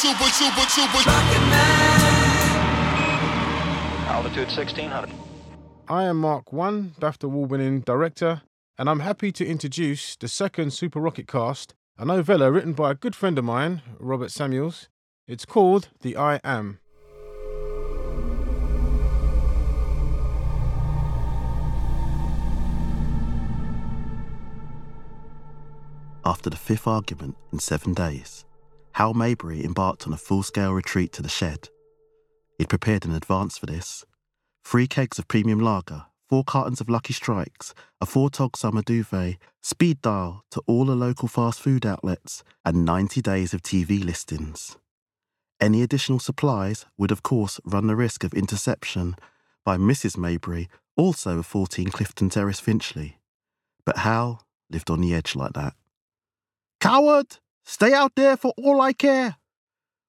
Super, super, super. Altitude 1600. I am Mark One, BAFTA award winning director, and I'm happy to introduce the second Super Rocket cast, a novella written by a good friend of mine, Robert Samuels. It's called The I Am. After the fifth argument in seven days, Hal Maybury embarked on a full scale retreat to the shed. He'd prepared in advance for this three kegs of premium lager, four cartons of Lucky Strikes, a four tog summer duvet, speed dial to all the local fast food outlets, and 90 days of TV listings. Any additional supplies would, of course, run the risk of interception by Mrs. Maybury, also of 14 Clifton Terrace, Finchley. But Hal lived on the edge like that. Coward! Stay out there for all I care!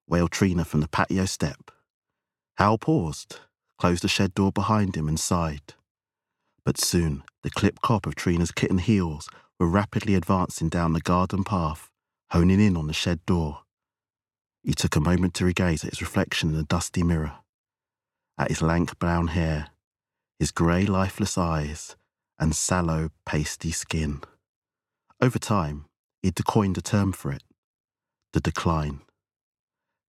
wailed Trina from the patio step. Hal paused, closed the shed door behind him, and sighed. But soon the clip clop of Trina's kitten heels were rapidly advancing down the garden path, honing in on the shed door. He took a momentary gaze at his reflection in the dusty mirror, at his lank brown hair, his grey, lifeless eyes, and sallow, pasty skin. Over time, he'd coined a term for it the decline.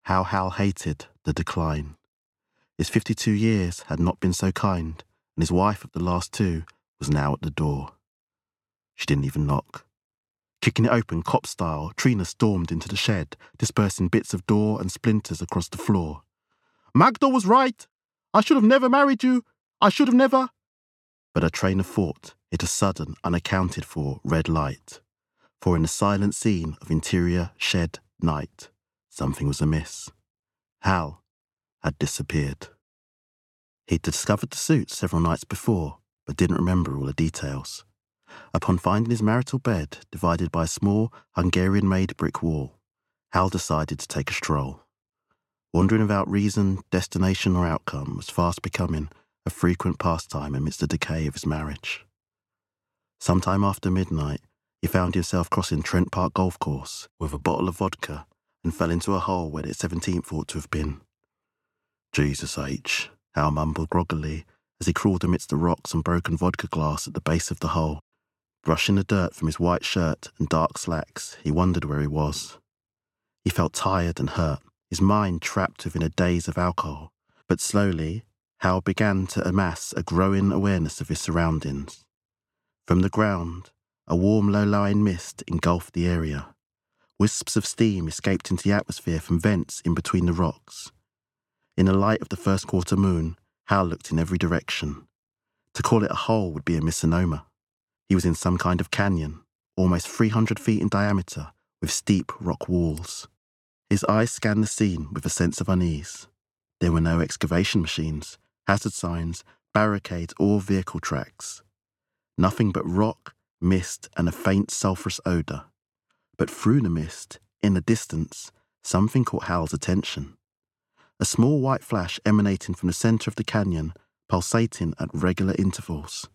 How Hal hated the decline. His 52 years had not been so kind, and his wife of the last two was now at the door. She didn't even knock. Kicking it open cop style, Trina stormed into the shed, dispersing bits of door and splinters across the floor. Magda was right. I should have never married you. I should have never. But her train of thought hit a sudden, unaccounted for red light. For in the silent scene of interior shed night, something was amiss. Hal had disappeared. He'd discovered the suit several nights before, but didn't remember all the details. Upon finding his marital bed divided by a small Hungarian made brick wall, Hal decided to take a stroll. Wandering without reason, destination, or outcome was fast becoming a frequent pastime amidst the decay of his marriage. Sometime after midnight, he found himself crossing Trent Park Golf Course with a bottle of vodka and fell into a hole where the 17th ought to have been. Jesus H., Hal mumbled groggily as he crawled amidst the rocks and broken vodka glass at the base of the hole. Brushing the dirt from his white shirt and dark slacks, he wondered where he was. He felt tired and hurt, his mind trapped within a daze of alcohol. But slowly, Hal began to amass a growing awareness of his surroundings. From the ground, a warm, low lying mist engulfed the area. Wisps of steam escaped into the atmosphere from vents in between the rocks. In the light of the first quarter moon, Hal looked in every direction. To call it a hole would be a misnomer. He was in some kind of canyon, almost 300 feet in diameter, with steep rock walls. His eyes scanned the scene with a sense of unease. There were no excavation machines, hazard signs, barricades, or vehicle tracks. Nothing but rock, mist, and a faint sulphurous odour. But through the mist, in the distance, something caught Hal's attention. A small white flash emanating from the centre of the canyon, pulsating at regular intervals.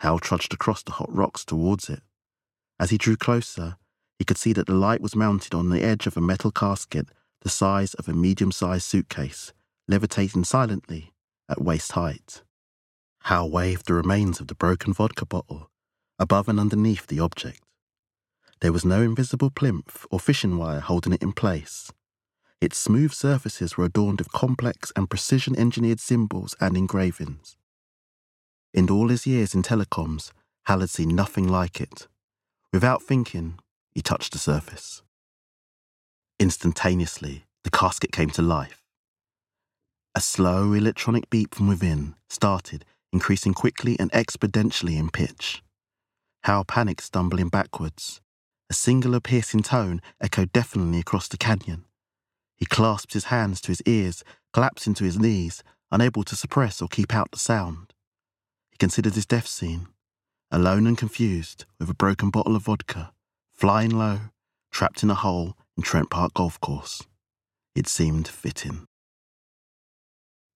Hal trudged across the hot rocks towards it. As he drew closer, he could see that the light was mounted on the edge of a metal casket the size of a medium sized suitcase, levitating silently at waist height. Hal waved the remains of the broken vodka bottle above and underneath the object. There was no invisible plinth or fishing wire holding it in place. Its smooth surfaces were adorned with complex and precision engineered symbols and engravings. In all his years in telecoms, Hal had seen nothing like it. Without thinking, he touched the surface. Instantaneously, the casket came to life. A slow electronic beep from within started, increasing quickly and exponentially in pitch. Hal panicked, stumbling backwards. A singular piercing tone echoed deafeningly across the canyon. He clasped his hands to his ears, collapsed into his knees, unable to suppress or keep out the sound. He considered his death scene, alone and confused, with a broken bottle of vodka, flying low, trapped in a hole in Trent Park Golf Course. It seemed fitting.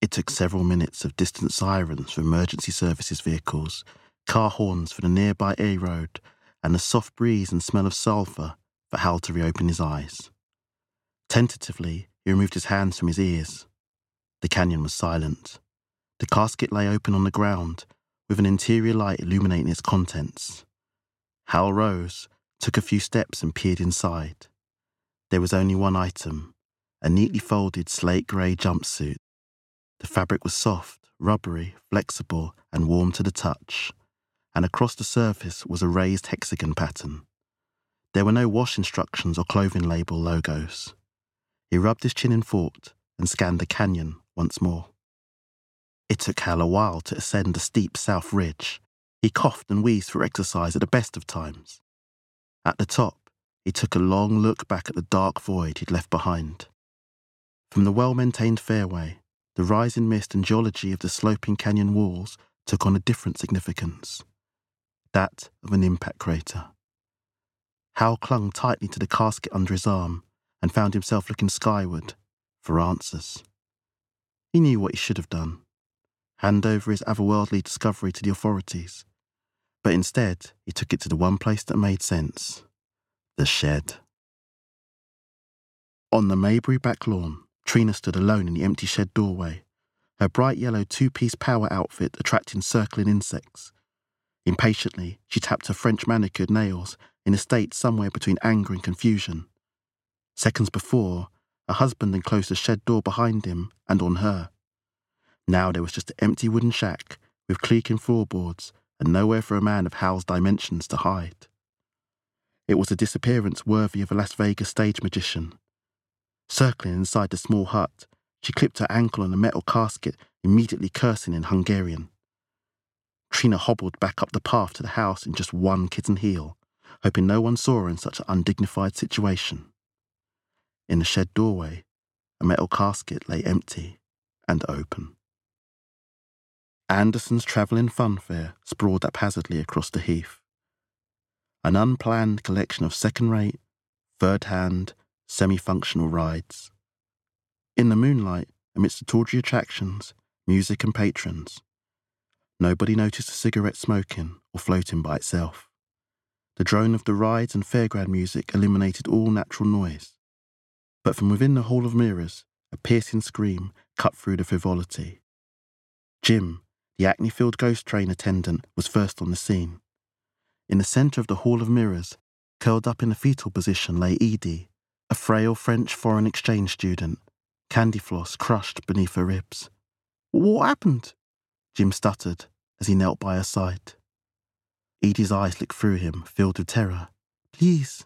It took several minutes of distant sirens for emergency services vehicles, car horns for the nearby A road, and the soft breeze and smell of sulphur for Hal to reopen his eyes. Tentatively, he removed his hands from his ears. The canyon was silent. The casket lay open on the ground, with an interior light illuminating its contents. Hal rose, took a few steps, and peered inside. There was only one item a neatly folded slate grey jumpsuit. The fabric was soft, rubbery, flexible, and warm to the touch, and across the surface was a raised hexagon pattern. There were no wash instructions or clothing label logos. He rubbed his chin in thought and scanned the canyon once more. It took Hal a while to ascend the steep south ridge. He coughed and wheezed for exercise at the best of times. At the top, he took a long look back at the dark void he'd left behind. From the well maintained fairway, the rising mist and geology of the sloping canyon walls took on a different significance that of an impact crater. Hal clung tightly to the casket under his arm and found himself looking skyward for answers. He knew what he should have done hand over his otherworldly discovery to the authorities. But instead, he took it to the one place that made sense the shed. On the Maybury back lawn, Trina stood alone in the empty shed doorway, her bright yellow two piece power outfit attracting circling insects. Impatiently, she tapped her French manicured nails in a state somewhere between anger and confusion. Seconds before, a husband had closed the shed door behind him and on her. Now there was just an empty wooden shack with creaking floorboards and nowhere for a man of Hal's dimensions to hide. It was a disappearance worthy of a Las Vegas stage magician. Circling inside the small hut, she clipped her ankle on a metal casket, immediately cursing in Hungarian. Trina hobbled back up the path to the house in just one kitten heel, hoping no one saw her in such an undignified situation. In the shed doorway, a metal casket lay empty and open. Anderson's travelling funfair sprawled haphazardly across the heath. An unplanned collection of second rate, third hand, semi functional rides. In the moonlight, amidst the tawdry attractions, music, and patrons, nobody noticed a cigarette smoking or floating by itself. The drone of the rides and fairground music eliminated all natural noise. But from within the Hall of Mirrors, a piercing scream cut through the frivolity. Jim, the acne filled ghost train attendant was first on the scene. In the centre of the Hall of Mirrors, curled up in a fetal position, lay Edie, a frail French foreign exchange student, candy floss crushed beneath her ribs. What happened? Jim stuttered as he knelt by her side. Edie's eyes looked through him, filled with terror. Please,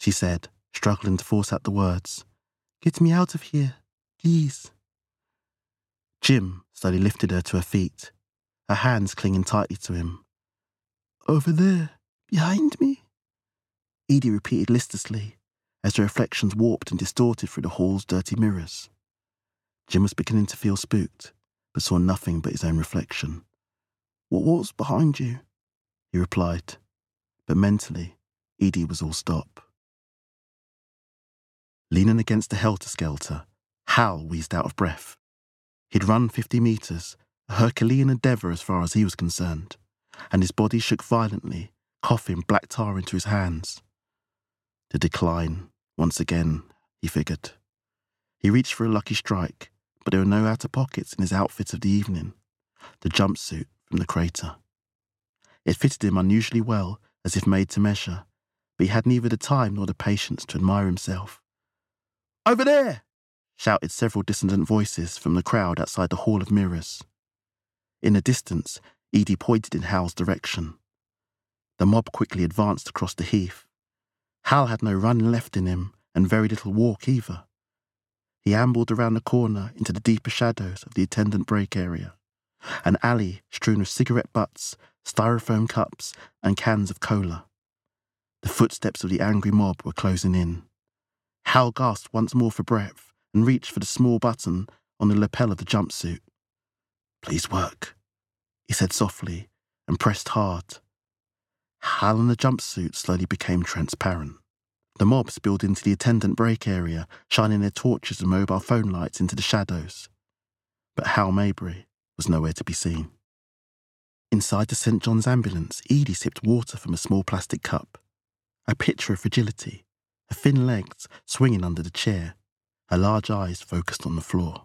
she said, struggling to force out the words. Get me out of here, please. Jim slowly lifted her to her feet her hands clinging tightly to him. Over there, behind me? Edie repeated listlessly as her reflections warped and distorted through the hall's dirty mirrors. Jim was beginning to feel spooked, but saw nothing but his own reflection. What was behind you? He replied, but mentally, Edie was all stop. Leaning against the helter skelter, Hal wheezed out of breath. He'd run 50 metres a Herculean endeavour as far as he was concerned, and his body shook violently, coughing black tar into his hands. The decline, once again, he figured. He reached for a lucky strike, but there were no outer pockets in his outfit of the evening, the jumpsuit from the crater. It fitted him unusually well, as if made to measure, but he had neither the time nor the patience to admire himself. Over there! shouted several dissonant voices from the crowd outside the Hall of Mirrors. In the distance, Edie pointed in Hal's direction. The mob quickly advanced across the heath. Hal had no run left in him, and very little walk either. He ambled around the corner into the deeper shadows of the attendant break area, an alley strewn with cigarette butts, styrofoam cups, and cans of cola. The footsteps of the angry mob were closing in. Hal gasped once more for breath and reached for the small button on the lapel of the jumpsuit. Please work, he said softly and pressed hard. Hal and the jumpsuit slowly became transparent. The mob spilled into the attendant break area, shining their torches and mobile phone lights into the shadows. But Hal Maybury was nowhere to be seen. Inside the St. John's ambulance, Edie sipped water from a small plastic cup. A picture of fragility, her thin legs swinging under the chair, her large eyes focused on the floor.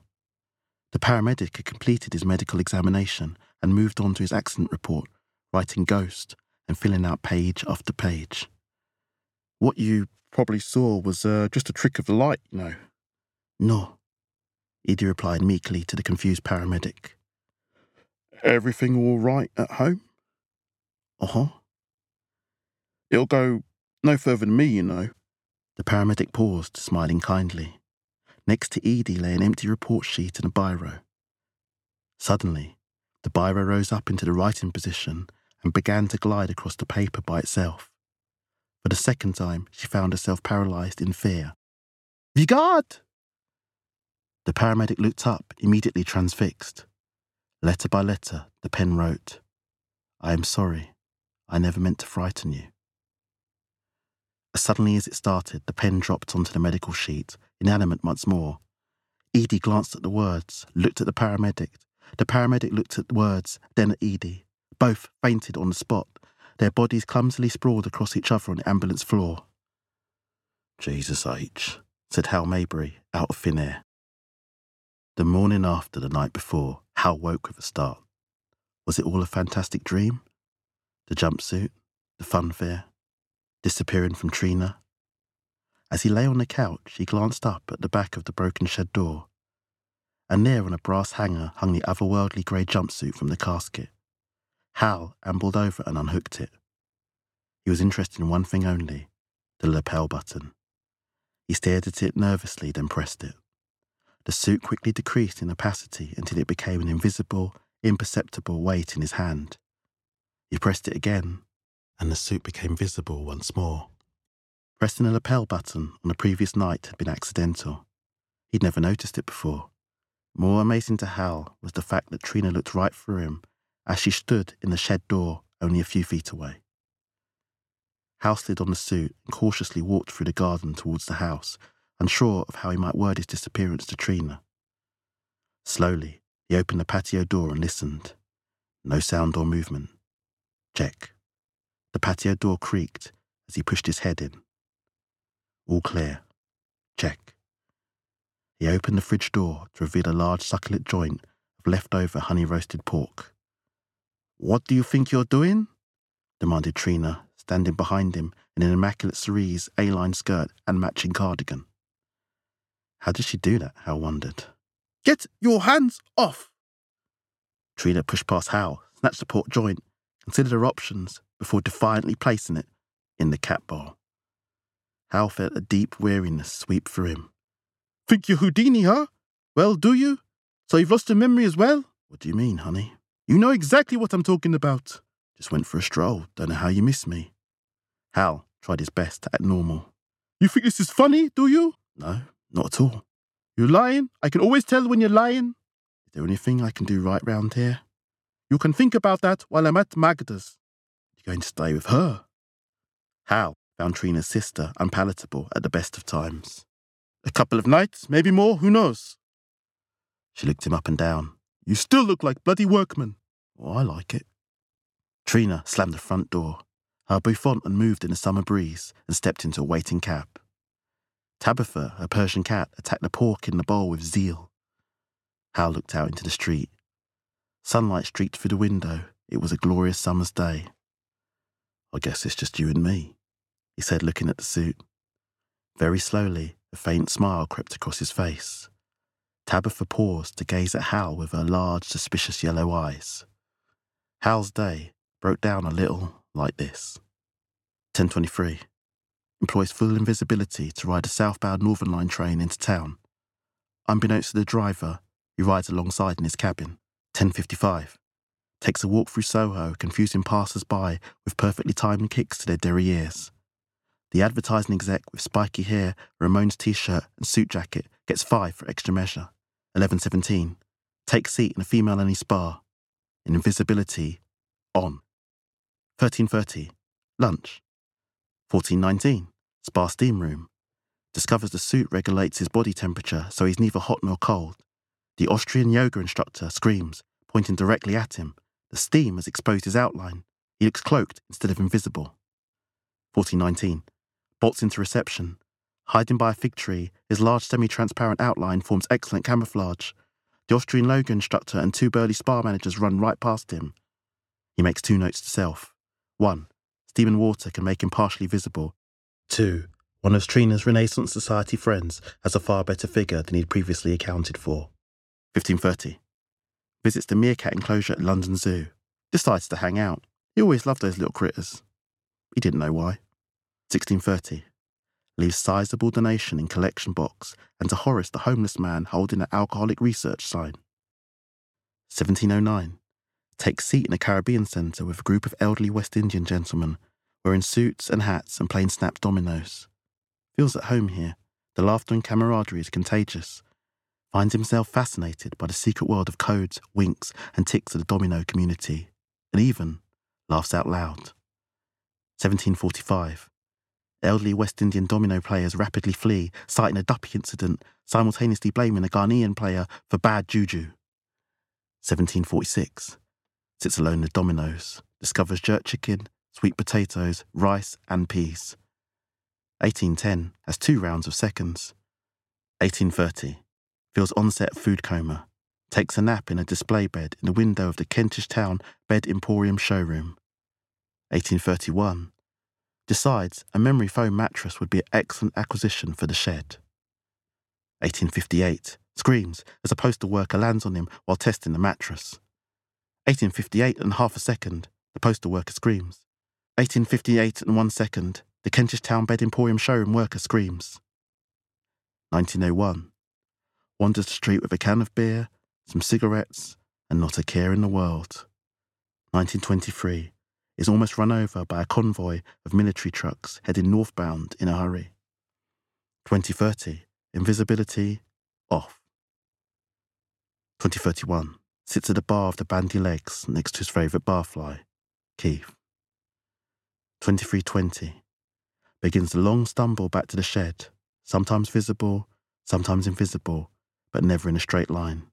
The paramedic had completed his medical examination and moved on to his accident report, writing ghost and filling out page after page. What you probably saw was uh, just a trick of the light, you know. No, Edie replied meekly to the confused paramedic. Everything all right at home? Uh huh. It'll go no further than me, you know. The paramedic paused, smiling kindly. Next to Edie lay an empty report sheet and a biro. Suddenly, the biro rose up into the writing position and began to glide across the paper by itself. For the second time, she found herself paralyzed in fear. Vigard! The paramedic looked up, immediately transfixed. Letter by letter, the pen wrote, I am sorry. I never meant to frighten you. As suddenly as it started, the pen dropped onto the medical sheet, inanimate once more. Edie glanced at the words, looked at the paramedic. The paramedic looked at the words, then at Edie. Both fainted on the spot, their bodies clumsily sprawled across each other on the ambulance floor. Jesus H., said Hal Maybury, out of thin air. The morning after the night before, Hal woke with a start. Was it all a fantastic dream? The jumpsuit, the funfair, disappearing from Trina. As he lay on the couch, he glanced up at the back of the broken shed door, and there on a brass hanger hung the otherworldly grey jumpsuit from the casket. Hal ambled over and unhooked it. He was interested in one thing only the lapel button. He stared at it nervously, then pressed it. The suit quickly decreased in opacity until it became an invisible, imperceptible weight in his hand. He pressed it again, and the suit became visible once more. Pressing a lapel button on the previous night had been accidental. He'd never noticed it before. More amazing to Hal was the fact that Trina looked right through him as she stood in the shed door only a few feet away. Hal slid on the suit and cautiously walked through the garden towards the house, unsure of how he might word his disappearance to Trina. Slowly, he opened the patio door and listened. No sound or movement. Check. The patio door creaked as he pushed his head in. All clear. Check. He opened the fridge door to reveal a large succulent joint of leftover honey roasted pork. What do you think you're doing? demanded Trina, standing behind him in an immaculate cerise A-line skirt and matching cardigan. How did she do that? Hal wondered. Get your hands off! Trina pushed past Hal, snatched the pork joint, considered her options before defiantly placing it in the cat bowl. Hal felt a deep weariness sweep through him. Think you're Houdini, huh? Well, do you? So you've lost your memory as well? What do you mean, honey? You know exactly what I'm talking about. Just went for a stroll. Don't know how you miss me. Hal tried his best to act normal. You think this is funny, do you? No, not at all. You're lying? I can always tell when you're lying. Is there anything I can do right round here? You can think about that while I'm at Magda's. You're going to stay with her. Hal found Trina's sister unpalatable at the best of times. A couple of nights, maybe more, who knows? She looked him up and down. You still look like bloody workmen. Oh, I like it. Trina slammed the front door. Her bouffant and moved in the summer breeze and stepped into a waiting cab. Tabitha, a Persian cat, attacked the pork in the bowl with zeal. Hal looked out into the street. Sunlight streaked through the window. It was a glorious summer's day. I guess it's just you and me, he said, looking at the suit. Very slowly, a faint smile crept across his face. Tabitha paused to gaze at Hal with her large, suspicious yellow eyes. Hal's day broke down a little like this. 1023. Employs full invisibility to ride a southbound Northern Line train into town. Unbeknownst to the driver, he rides alongside in his cabin. 1055. Takes a walk through Soho, confusing passers-by with perfectly timed kicks to their derrieres. The advertising exec with spiky hair, Ramones t-shirt and suit jacket gets five for extra measure. 11.17. takes seat in a female-only spa. In Invisibility. On. 13.30. Lunch. 14.19. Spa steam room. Discovers the suit regulates his body temperature so he's neither hot nor cold. The Austrian yoga instructor screams, pointing directly at him. The steam has exposed his outline. He looks cloaked instead of invisible. 1419. Bolts into reception. Hiding by a fig tree, his large semi transparent outline forms excellent camouflage. The Austrian Logo instructor and two burly spa managers run right past him. He makes two notes to self. One, steam and water can make him partially visible. Two, one of Trina's Renaissance Society friends has a far better figure than he'd previously accounted for. 1530. Visits the meerkat enclosure at London Zoo. Decides to hang out. He always loved those little critters. He didn't know why. 1630. Leaves sizable donation in collection box and to Horace the homeless man holding an alcoholic research sign. 1709. Takes seat in a Caribbean centre with a group of elderly West Indian gentlemen wearing suits and hats and playing snap dominoes. Feels at home here. The laughter and camaraderie is contagious. Finds himself fascinated by the secret world of codes, winks, and ticks of the domino community, and even laughs out loud. 1745. Elderly West Indian domino players rapidly flee, citing a duppy incident, simultaneously blaming a Ghanaian player for bad juju. 1746. Sits alone in the dominoes, discovers jerk chicken, sweet potatoes, rice, and peas. 1810 has two rounds of seconds. 1830 feels onset food coma, takes a nap in a display bed in the window of the Kentish Town Bed Emporium showroom. 1831 decides a memory foam mattress would be an excellent acquisition for the shed. 1858 screams as a postal worker lands on him while testing the mattress. 1858 and half a second, the postal worker screams. 1858 and one second, the Kentish Town Bed Emporium showroom worker screams. 1901 wanders the street with a can of beer, some cigarettes, and not a care in the world. 1923 is almost run over by a convoy of military trucks heading northbound in a hurry. 2030, invisibility off. 2031, sits at the bar of the Bandy Legs next to his favourite barfly, Keith. 2320, begins the long stumble back to the shed, sometimes visible, sometimes invisible, but never in a straight line.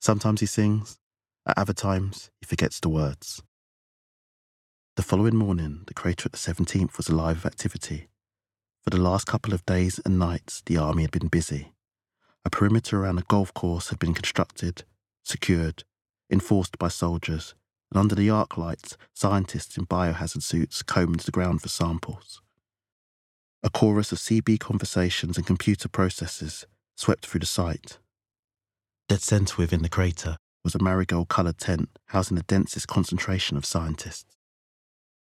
Sometimes he sings, at other times he forgets the words. The following morning, the crater at the 17th was alive with activity. For the last couple of days and nights, the army had been busy. A perimeter around the golf course had been constructed, secured, enforced by soldiers, and under the arc lights, scientists in biohazard suits combed the ground for samples. A chorus of CB conversations and computer processes swept through the site. Dead centre within the crater was a marigold coloured tent housing the densest concentration of scientists.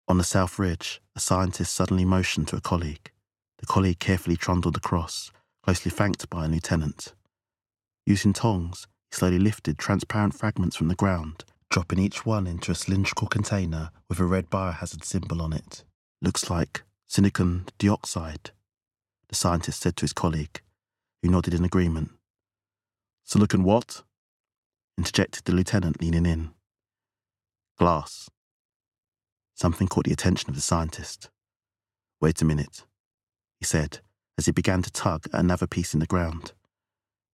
On the south ridge, a scientist suddenly motioned to a colleague. The colleague carefully trundled across, closely flanked by a lieutenant. Using tongs, he slowly lifted transparent fragments from the ground, dropping each one into a cylindrical container with a red biohazard symbol on it. Looks like silicon dioxide, the scientist said to his colleague, who nodded in agreement. Silicon what? interjected the lieutenant, leaning in. Glass, Something caught the attention of the scientist. Wait a minute, he said as he began to tug at another piece in the ground.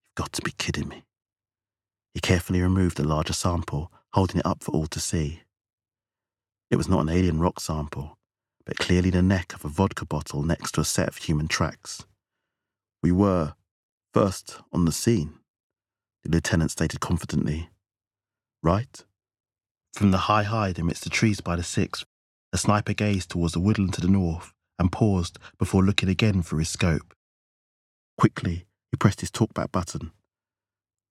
You've got to be kidding me. He carefully removed a larger sample, holding it up for all to see. It was not an alien rock sample, but clearly the neck of a vodka bottle next to a set of human tracks. We were, first, on the scene, the lieutenant stated confidently. Right? From the high hide amidst the trees by the sixth, the sniper gazed towards the woodland to the north and paused before looking again through his scope. Quickly, he pressed his talkback button.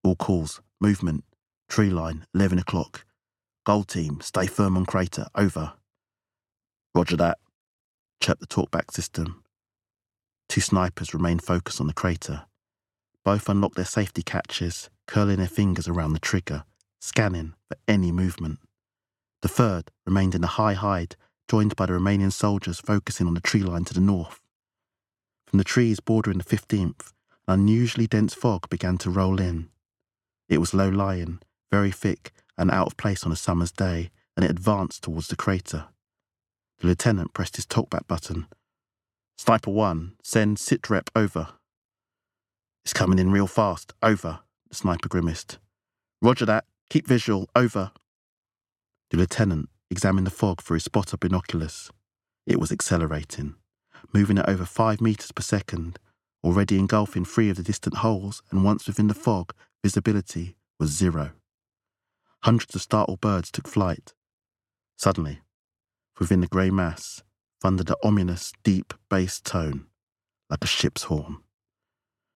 All calls, movement, tree line, 11 o'clock. Gold team, stay firm on crater, over. Roger that, chirped the talkback system. Two snipers remained focused on the crater. Both unlocked their safety catches, curling their fingers around the trigger, scanning for any movement. The third remained in the high hide, joined by the Romanian soldiers focusing on the tree line to the north. From the trees bordering the 15th, an unusually dense fog began to roll in. It was low lying, very thick, and out of place on a summer's day, and it advanced towards the crater. The lieutenant pressed his talkback button. Sniper 1, send sit rep over. It's coming in real fast, over, the sniper grimaced. Roger that, keep visual, over. The lieutenant examined the fog through his spotter binoculars. It was accelerating, moving at over five metres per second, already engulfing three of the distant holes, and once within the fog, visibility was zero. Hundreds of startled birds took flight. Suddenly, within the grey mass, thundered the ominous, deep bass tone, like a ship's horn.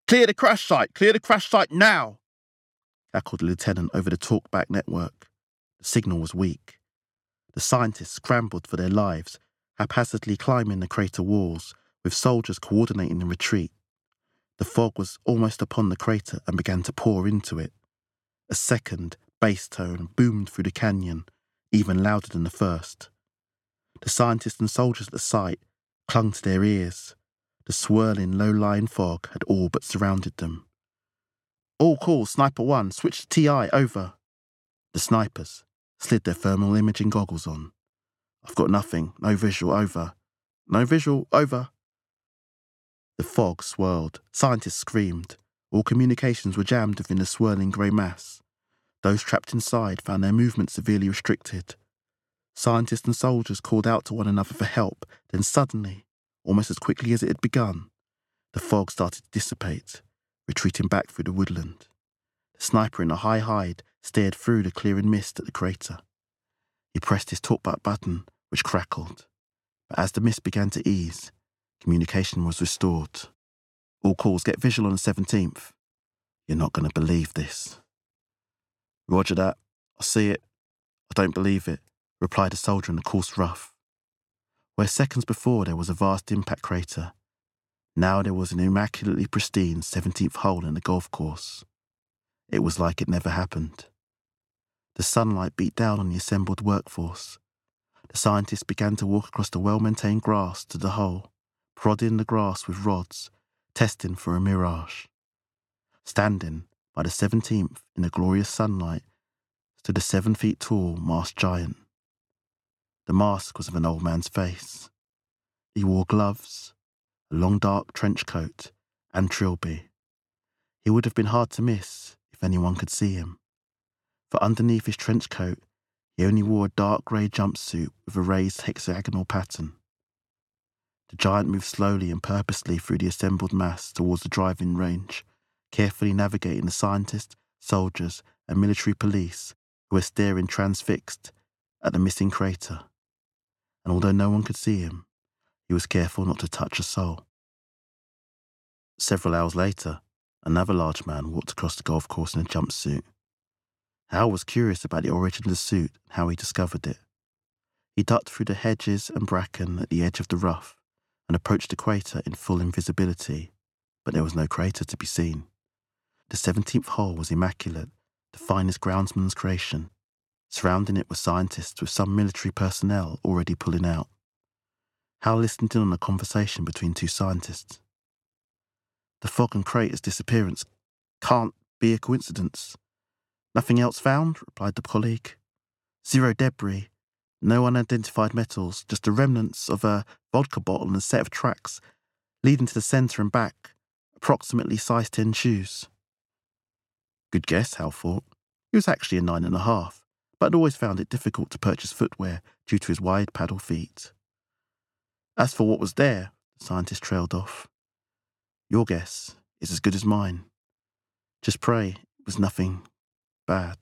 Clear the crash site! Clear the crash site now! echoed the lieutenant over the talkback network. The signal was weak. The scientists scrambled for their lives, haphazardly climbing the crater walls, with soldiers coordinating the retreat. The fog was almost upon the crater and began to pour into it. A second bass tone boomed through the canyon, even louder than the first. The scientists and soldiers at the site clung to their ears. The swirling, low lying fog had all but surrounded them. All calls, Sniper 1, switch to TI, over. The snipers slid their thermal imaging goggles on. I've got nothing, no visual, over. No visual, over. The fog swirled. Scientists screamed. All communications were jammed within the swirling grey mass. Those trapped inside found their movement severely restricted. Scientists and soldiers called out to one another for help, then suddenly, almost as quickly as it had begun, the fog started to dissipate, retreating back through the woodland. The sniper in a high hide stared through the clearing mist at the crater. He pressed his talkback button, which crackled. But as the mist began to ease, Communication was restored. All calls get visual on the 17th. You're not going to believe this. Roger that. I see it. I don't believe it, replied a soldier in a coarse ruff. Where seconds before there was a vast impact crater, now there was an immaculately pristine 17th hole in the golf course. It was like it never happened. The sunlight beat down on the assembled workforce. The scientists began to walk across the well maintained grass to the hole prodding the grass with rods, testing for a mirage. Standing by the 17th in the glorious sunlight stood a seven feet tall masked giant. The mask was of an old man's face. He wore gloves, a long dark trench coat, and trilby. He would have been hard to miss if anyone could see him. For underneath his trench coat, he only wore a dark grey jumpsuit with a raised hexagonal pattern. The giant moved slowly and purposely through the assembled mass towards the driving range, carefully navigating the scientists, soldiers, and military police who were staring transfixed at the missing crater. And although no one could see him, he was careful not to touch a soul. Several hours later, another large man walked across the golf course in a jumpsuit. Hal was curious about the origin of the suit and how he discovered it. He ducked through the hedges and bracken at the edge of the rough and approached the crater in full invisibility, but there was no crater to be seen. The 17th hole was immaculate, the finest groundsman's creation. Surrounding it were scientists with some military personnel already pulling out. Hal listened in on a conversation between two scientists. The fog and crater's disappearance can't be a coincidence. Nothing else found, replied the colleague. Zero debris, no unidentified metals, just the remnants of a vodka bottle and a set of tracks leading to the centre and back, approximately size 10 shoes. Good guess, Hal thought. He was actually a nine and a half, but had always found it difficult to purchase footwear due to his wide paddle feet. As for what was there, the scientist trailed off. Your guess is as good as mine. Just pray it was nothing bad.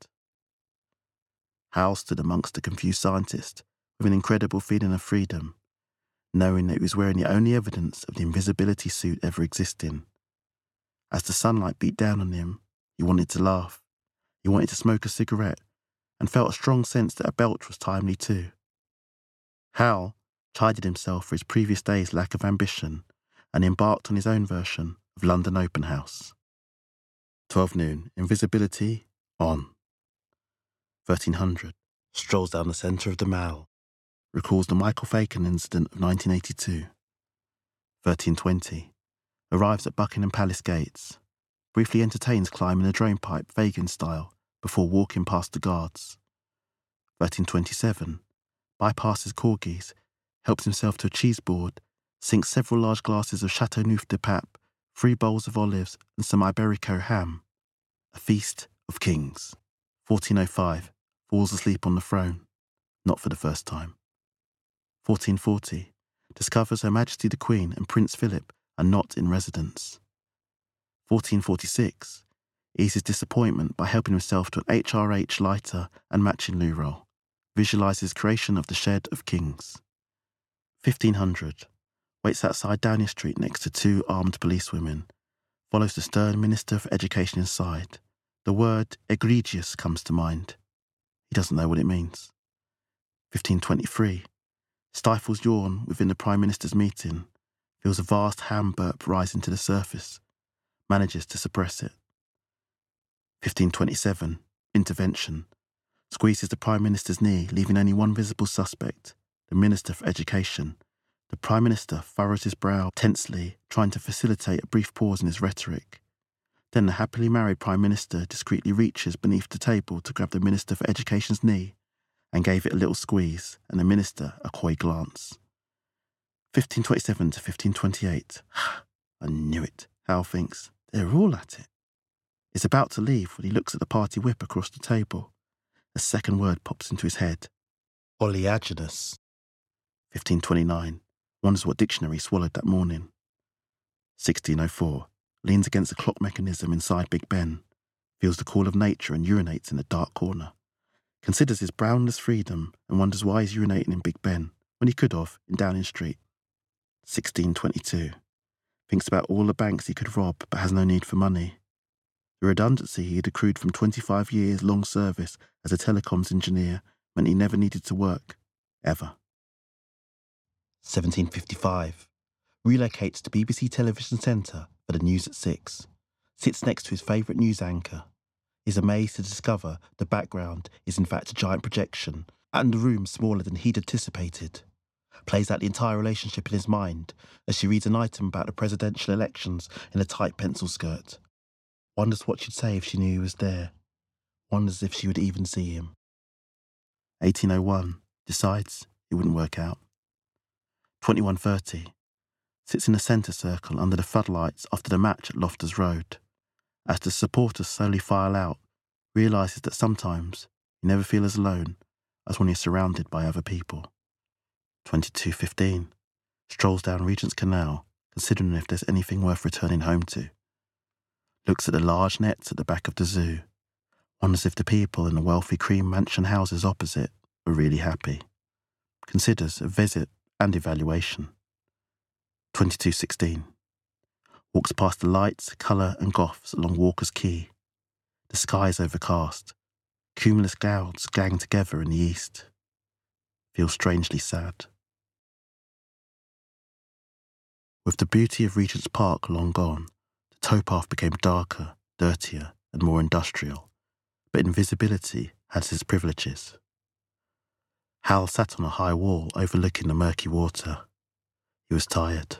Hal stood amongst the confused scientists with an incredible feeling of freedom, knowing that he was wearing the only evidence of the invisibility suit ever existing. As the sunlight beat down on him, he wanted to laugh. He wanted to smoke a cigarette and felt a strong sense that a belch was timely too. Hal chided himself for his previous day's lack of ambition and embarked on his own version of London Open House. 12 noon, invisibility on. 1300, strolls down the centre of the Mall, recalls the Michael Fagan incident of 1982. 1320, arrives at Buckingham Palace gates, briefly entertains climbing a drain pipe Fagan style before walking past the guards. 1327, bypasses corgis, helps himself to a cheese board, sinks several large glasses of Chateau Chateauneuf de Pape, three bowls of olives, and some Iberico ham. A feast of kings. 1405, falls asleep on the throne, not for the first time. 1440, discovers Her Majesty the Queen and Prince Philip are not in residence. 1446, eases disappointment by helping himself to an HRH lighter and matching loo roll, visualises creation of the shed of kings. 1500, waits outside Downing Street next to two armed policewomen, follows the stern Minister for Education inside. The word egregious comes to mind. He doesn't know what it means. 1523, stifles yawn within the Prime Minister's meeting, feels a vast ham burp rising to the surface, manages to suppress it. 1527, intervention, squeezes the Prime Minister's knee, leaving only one visible suspect, the Minister for Education. The Prime Minister furrows his brow tensely, trying to facilitate a brief pause in his rhetoric. Then the happily married Prime Minister discreetly reaches beneath the table to grab the Minister for Education's knee and gave it a little squeeze, and the Minister a coy glance. 1527 to 1528. I knew it, Hal thinks. They're all at it. He's about to leave when he looks at the party whip across the table. A second word pops into his head. Oleaginous. 1529. Wonders what dictionary he swallowed that morning. 1604. Leans against the clock mechanism inside Big Ben. Feels the call of nature and urinates in a dark corner. Considers his brownless freedom and wonders why he's urinating in Big Ben when he could have in Downing Street. 1622. Thinks about all the banks he could rob but has no need for money. The redundancy he had accrued from 25 years' long service as a telecoms engineer meant he never needed to work, ever. 1755. Relocates to BBC Television Centre for the news at 6. Sits next to his favourite news anchor. Is amazed to discover the background is in fact a giant projection and the room smaller than he'd anticipated. Plays out the entire relationship in his mind as she reads an item about the presidential elections in a tight pencil skirt. Wonders what she'd say if she knew he was there. Wonders if she would even see him. 1801. Decides it wouldn't work out. 2130. Sits in a centre circle under the floodlights after the match at Loftus Road. As the supporters slowly file out, realises that sometimes you never feel as alone as when you're surrounded by other people. 2215. Strolls down Regent's Canal, considering if there's anything worth returning home to looks at the large nets at the back of the zoo, wonders if the people in the wealthy cream mansion houses opposite are really happy, considers a visit and evaluation. 2216. Walks past the lights, colour, and goths along Walker's Quay. The sky is overcast. Cumulus clouds gang together in the east. Feels strangely sad. With the beauty of Regent's Park long gone, the towpath became darker, dirtier, and more industrial, but invisibility has its privileges. Hal sat on a high wall overlooking the murky water. He was tired.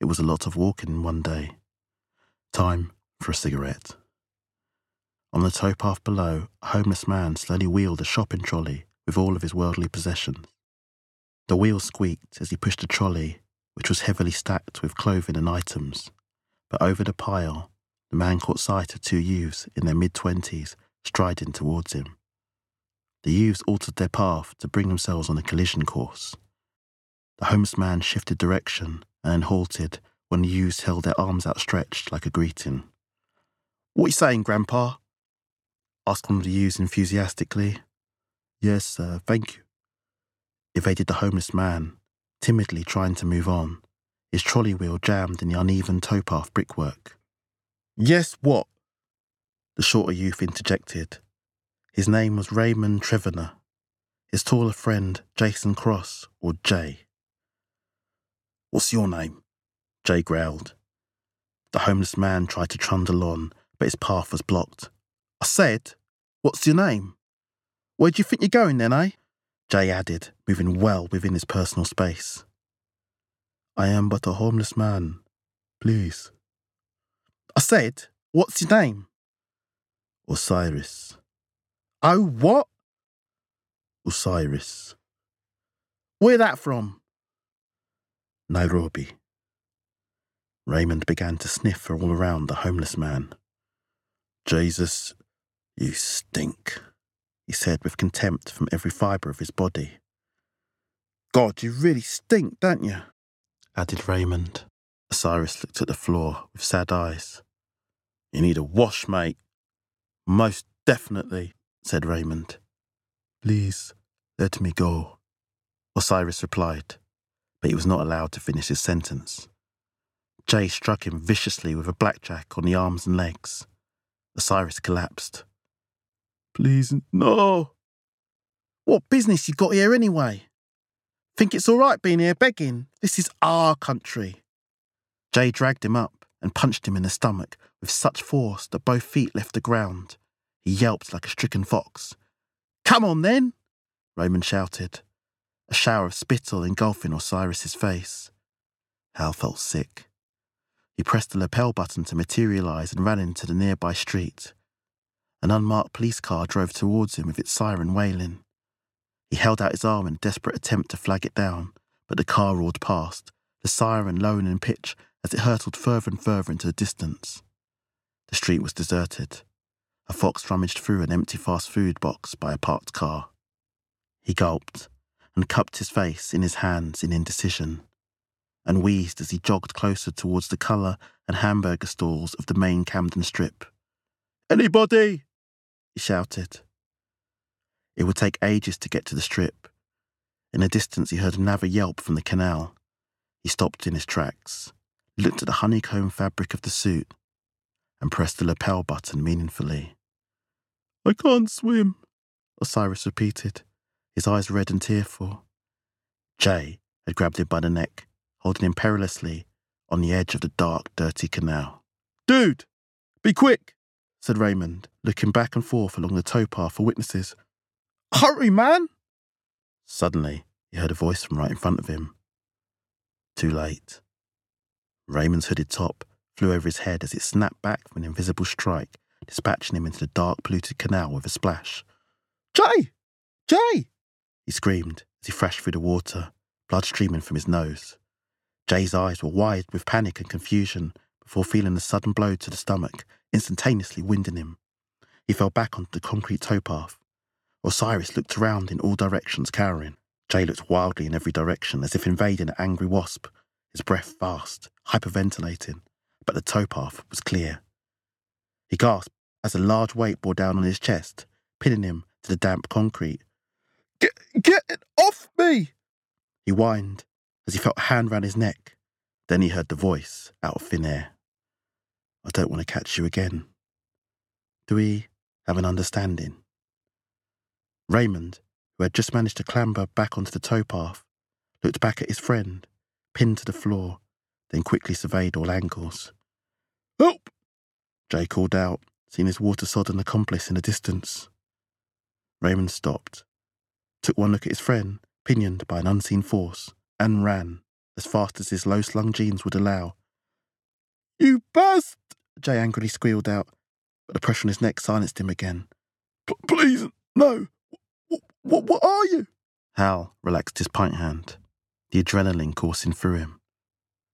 It was a lot of walking in one day. Time for a cigarette. On the towpath below, a homeless man slowly wheeled a shopping trolley with all of his worldly possessions. The wheel squeaked as he pushed a trolley, which was heavily stacked with clothing and items, but over the pile, the man caught sight of two youths in their mid twenties striding towards him. The youths altered their path to bring themselves on a collision course. The homeless man shifted direction and then halted when the youths held their arms outstretched like a greeting. What you saying, Grandpa? asked one of the youths enthusiastically. Yes, sir, thank you. Evaded the homeless man, timidly trying to move on his trolley wheel jammed in the uneven towpath brickwork. Yes, what? The shorter youth interjected. His name was Raymond Trevenner. His taller friend, Jason Cross, or Jay. What's your name? Jay growled. The homeless man tried to trundle on, but his path was blocked. I said, What's your name? Where do you think you're going then, eh? Jay added, moving well within his personal space. I am but a homeless man. Please. I said, What's your name? Osiris. Oh, what? Osiris. Where that from? Nairobi. Raymond began to sniff all around the homeless man. Jesus, you stink, he said with contempt from every fibre of his body. God, you really stink, don't you? added Raymond. Osiris looked at the floor with sad eyes. You need a wash, mate. Most definitely, said Raymond. Please, let me go, Osiris replied, but he was not allowed to finish his sentence. Jay struck him viciously with a blackjack on the arms and legs. Osiris collapsed. Please, no. What business you got here anyway? Think it's all right being here begging? This is our country. Jay dragged him up and punched him in the stomach with such force that both feet left the ground. He yelped like a stricken fox. Come on then, Raymond shouted, a shower of spittle engulfing Osiris's face. Hal felt sick. He pressed the lapel button to materialize and ran into the nearby street. An unmarked police car drove towards him with its siren wailing. He held out his arm in a desperate attempt to flag it down, but the car roared past, the siren lowering in pitch as it hurtled further and further into the distance. The street was deserted. A fox rummaged through an empty fast food box by a parked car. He gulped and cupped his face in his hands in indecision, and wheezed as he jogged closer towards the colour and hamburger stalls of the main Camden strip. Anybody? He shouted. It would take ages to get to the strip. In the distance, he heard another yelp from the canal. He stopped in his tracks, looked at the honeycomb fabric of the suit, and pressed the lapel button meaningfully. I can't swim, Osiris repeated, his eyes red and tearful. Jay had grabbed him by the neck, holding him perilously on the edge of the dark, dirty canal. Dude, be quick, said Raymond, looking back and forth along the towpath for witnesses. Hurry, man! Suddenly, he heard a voice from right in front of him. Too late. Raymond's hooded top flew over his head as it snapped back from an invisible strike, dispatching him into the dark, polluted canal with a splash. Jay! Jay! He screamed as he thrashed through the water, blood streaming from his nose. Jay's eyes were wide with panic and confusion before feeling a sudden blow to the stomach, instantaneously winding him. He fell back onto the concrete towpath, Osiris looked around in all directions, cowering. Jay looked wildly in every direction, as if invading an angry wasp, his breath fast, hyperventilating, but the towpath was clear. He gasped as a large weight bore down on his chest, pinning him to the damp concrete. Get, get it off me! He whined as he felt a hand round his neck. Then he heard the voice out of thin air. I don't want to catch you again. Do we have an understanding? Raymond, who had just managed to clamber back onto the towpath, looked back at his friend, pinned to the floor, then quickly surveyed all angles. Help! Jay called out, seeing his water sodden accomplice in the distance. Raymond stopped, took one look at his friend, pinioned by an unseen force, and ran as fast as his low slung jeans would allow. You bust! Jay angrily squealed out, but the pressure on his neck silenced him again. Please, no! What, what are you? Hal relaxed his pint hand, the adrenaline coursing through him.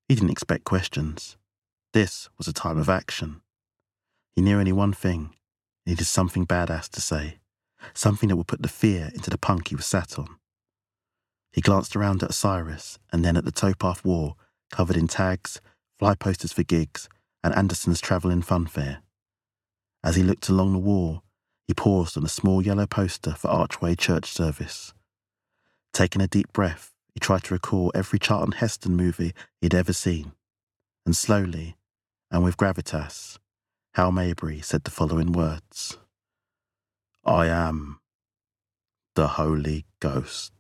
He didn't expect questions. This was a time of action. He knew only one thing. He needed something badass to say, something that would put the fear into the punk he was sat on. He glanced around at Osiris and then at the towpath wall covered in tags, fly posters for gigs, and Anderson's travelling funfair. As he looked along the wall, he paused on a small yellow poster for Archway Church service. Taking a deep breath, he tried to recall every Charlton Heston movie he'd ever seen. And slowly, and with gravitas, Hal Maybury said the following words I am the Holy Ghost.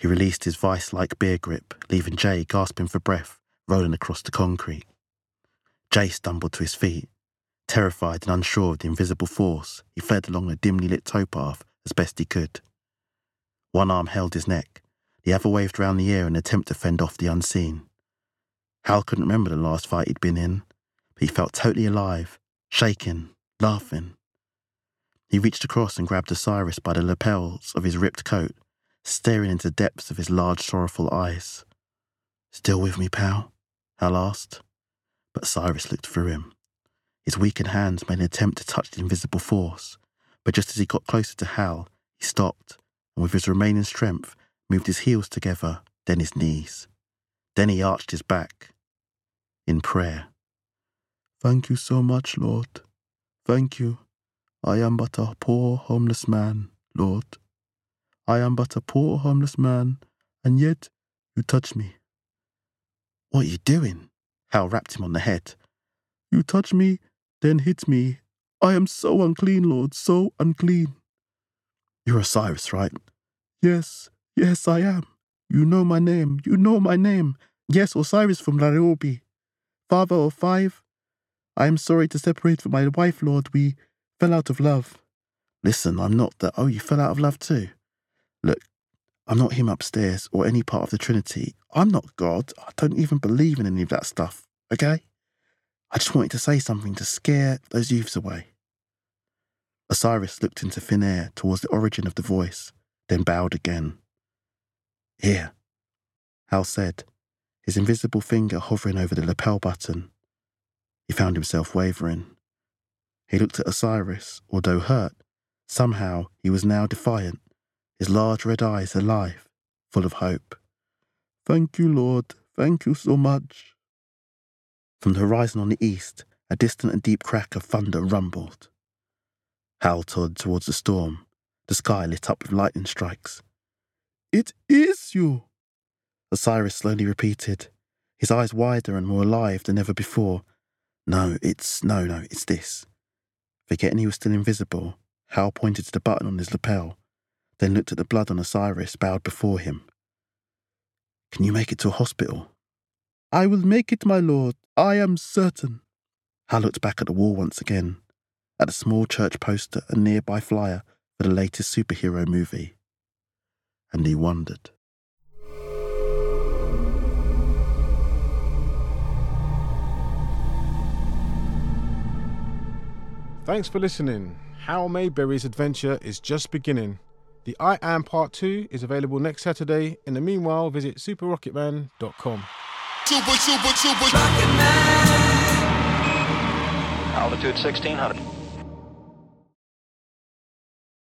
He released his vice like beer grip, leaving Jay gasping for breath, rolling across the concrete. Jay stumbled to his feet, Terrified and unsure of the invisible force, he fled along the dimly lit towpath as best he could. One arm held his neck, the other waved round the air in an attempt to fend off the unseen. Hal couldn't remember the last fight he'd been in, but he felt totally alive, shaking, laughing. He reached across and grabbed Osiris by the lapels of his ripped coat, staring into the depths of his large, sorrowful eyes. Still with me, pal? Hal asked. But Osiris looked through him. His weakened hands made an attempt to touch the invisible force, but just as he got closer to Hal, he stopped and with his remaining strength moved his heels together, then his knees. Then he arched his back in prayer. Thank you so much, Lord. Thank you. I am but a poor homeless man, Lord. I am but a poor homeless man, and yet you touch me. What are you doing? Hal rapped him on the head. You touch me, then hit me. I am so unclean, Lord, so unclean. You're Osiris, right? Yes, yes, I am. You know my name, you know my name. Yes, Osiris from Nairobi. Father of five. I am sorry to separate from my wife, Lord. We fell out of love. Listen, I'm not the. Oh, you fell out of love too? Look, I'm not him upstairs or any part of the Trinity. I'm not God. I don't even believe in any of that stuff, okay? I just wanted to say something to scare those youths away. Osiris looked into thin air towards the origin of the voice, then bowed again. Here, Hal said, his invisible finger hovering over the lapel button. He found himself wavering. He looked at Osiris, although hurt. Somehow he was now defiant, his large red eyes alive, full of hope. Thank you, Lord. Thank you so much. From the horizon on the east, a distant and deep crack of thunder rumbled. Hal toddled towards the storm, the sky lit up with lightning strikes. It is you, Osiris slowly repeated, his eyes wider and more alive than ever before. No, it's no, no, it's this. Forgetting he was still invisible, Hal pointed to the button on his lapel, then looked at the blood on Osiris bowed before him. Can you make it to a hospital? I will make it, my lord. I am certain. Hal looked back at the wall once again, at the small church poster and nearby flyer for the latest superhero movie. And he wondered. Thanks for listening. Hal Maybury's adventure is just beginning. The I Am Part 2 is available next Saturday. In the meanwhile, visit superrocketman.com. Super, super, super. Rocketman! Altitude 1600.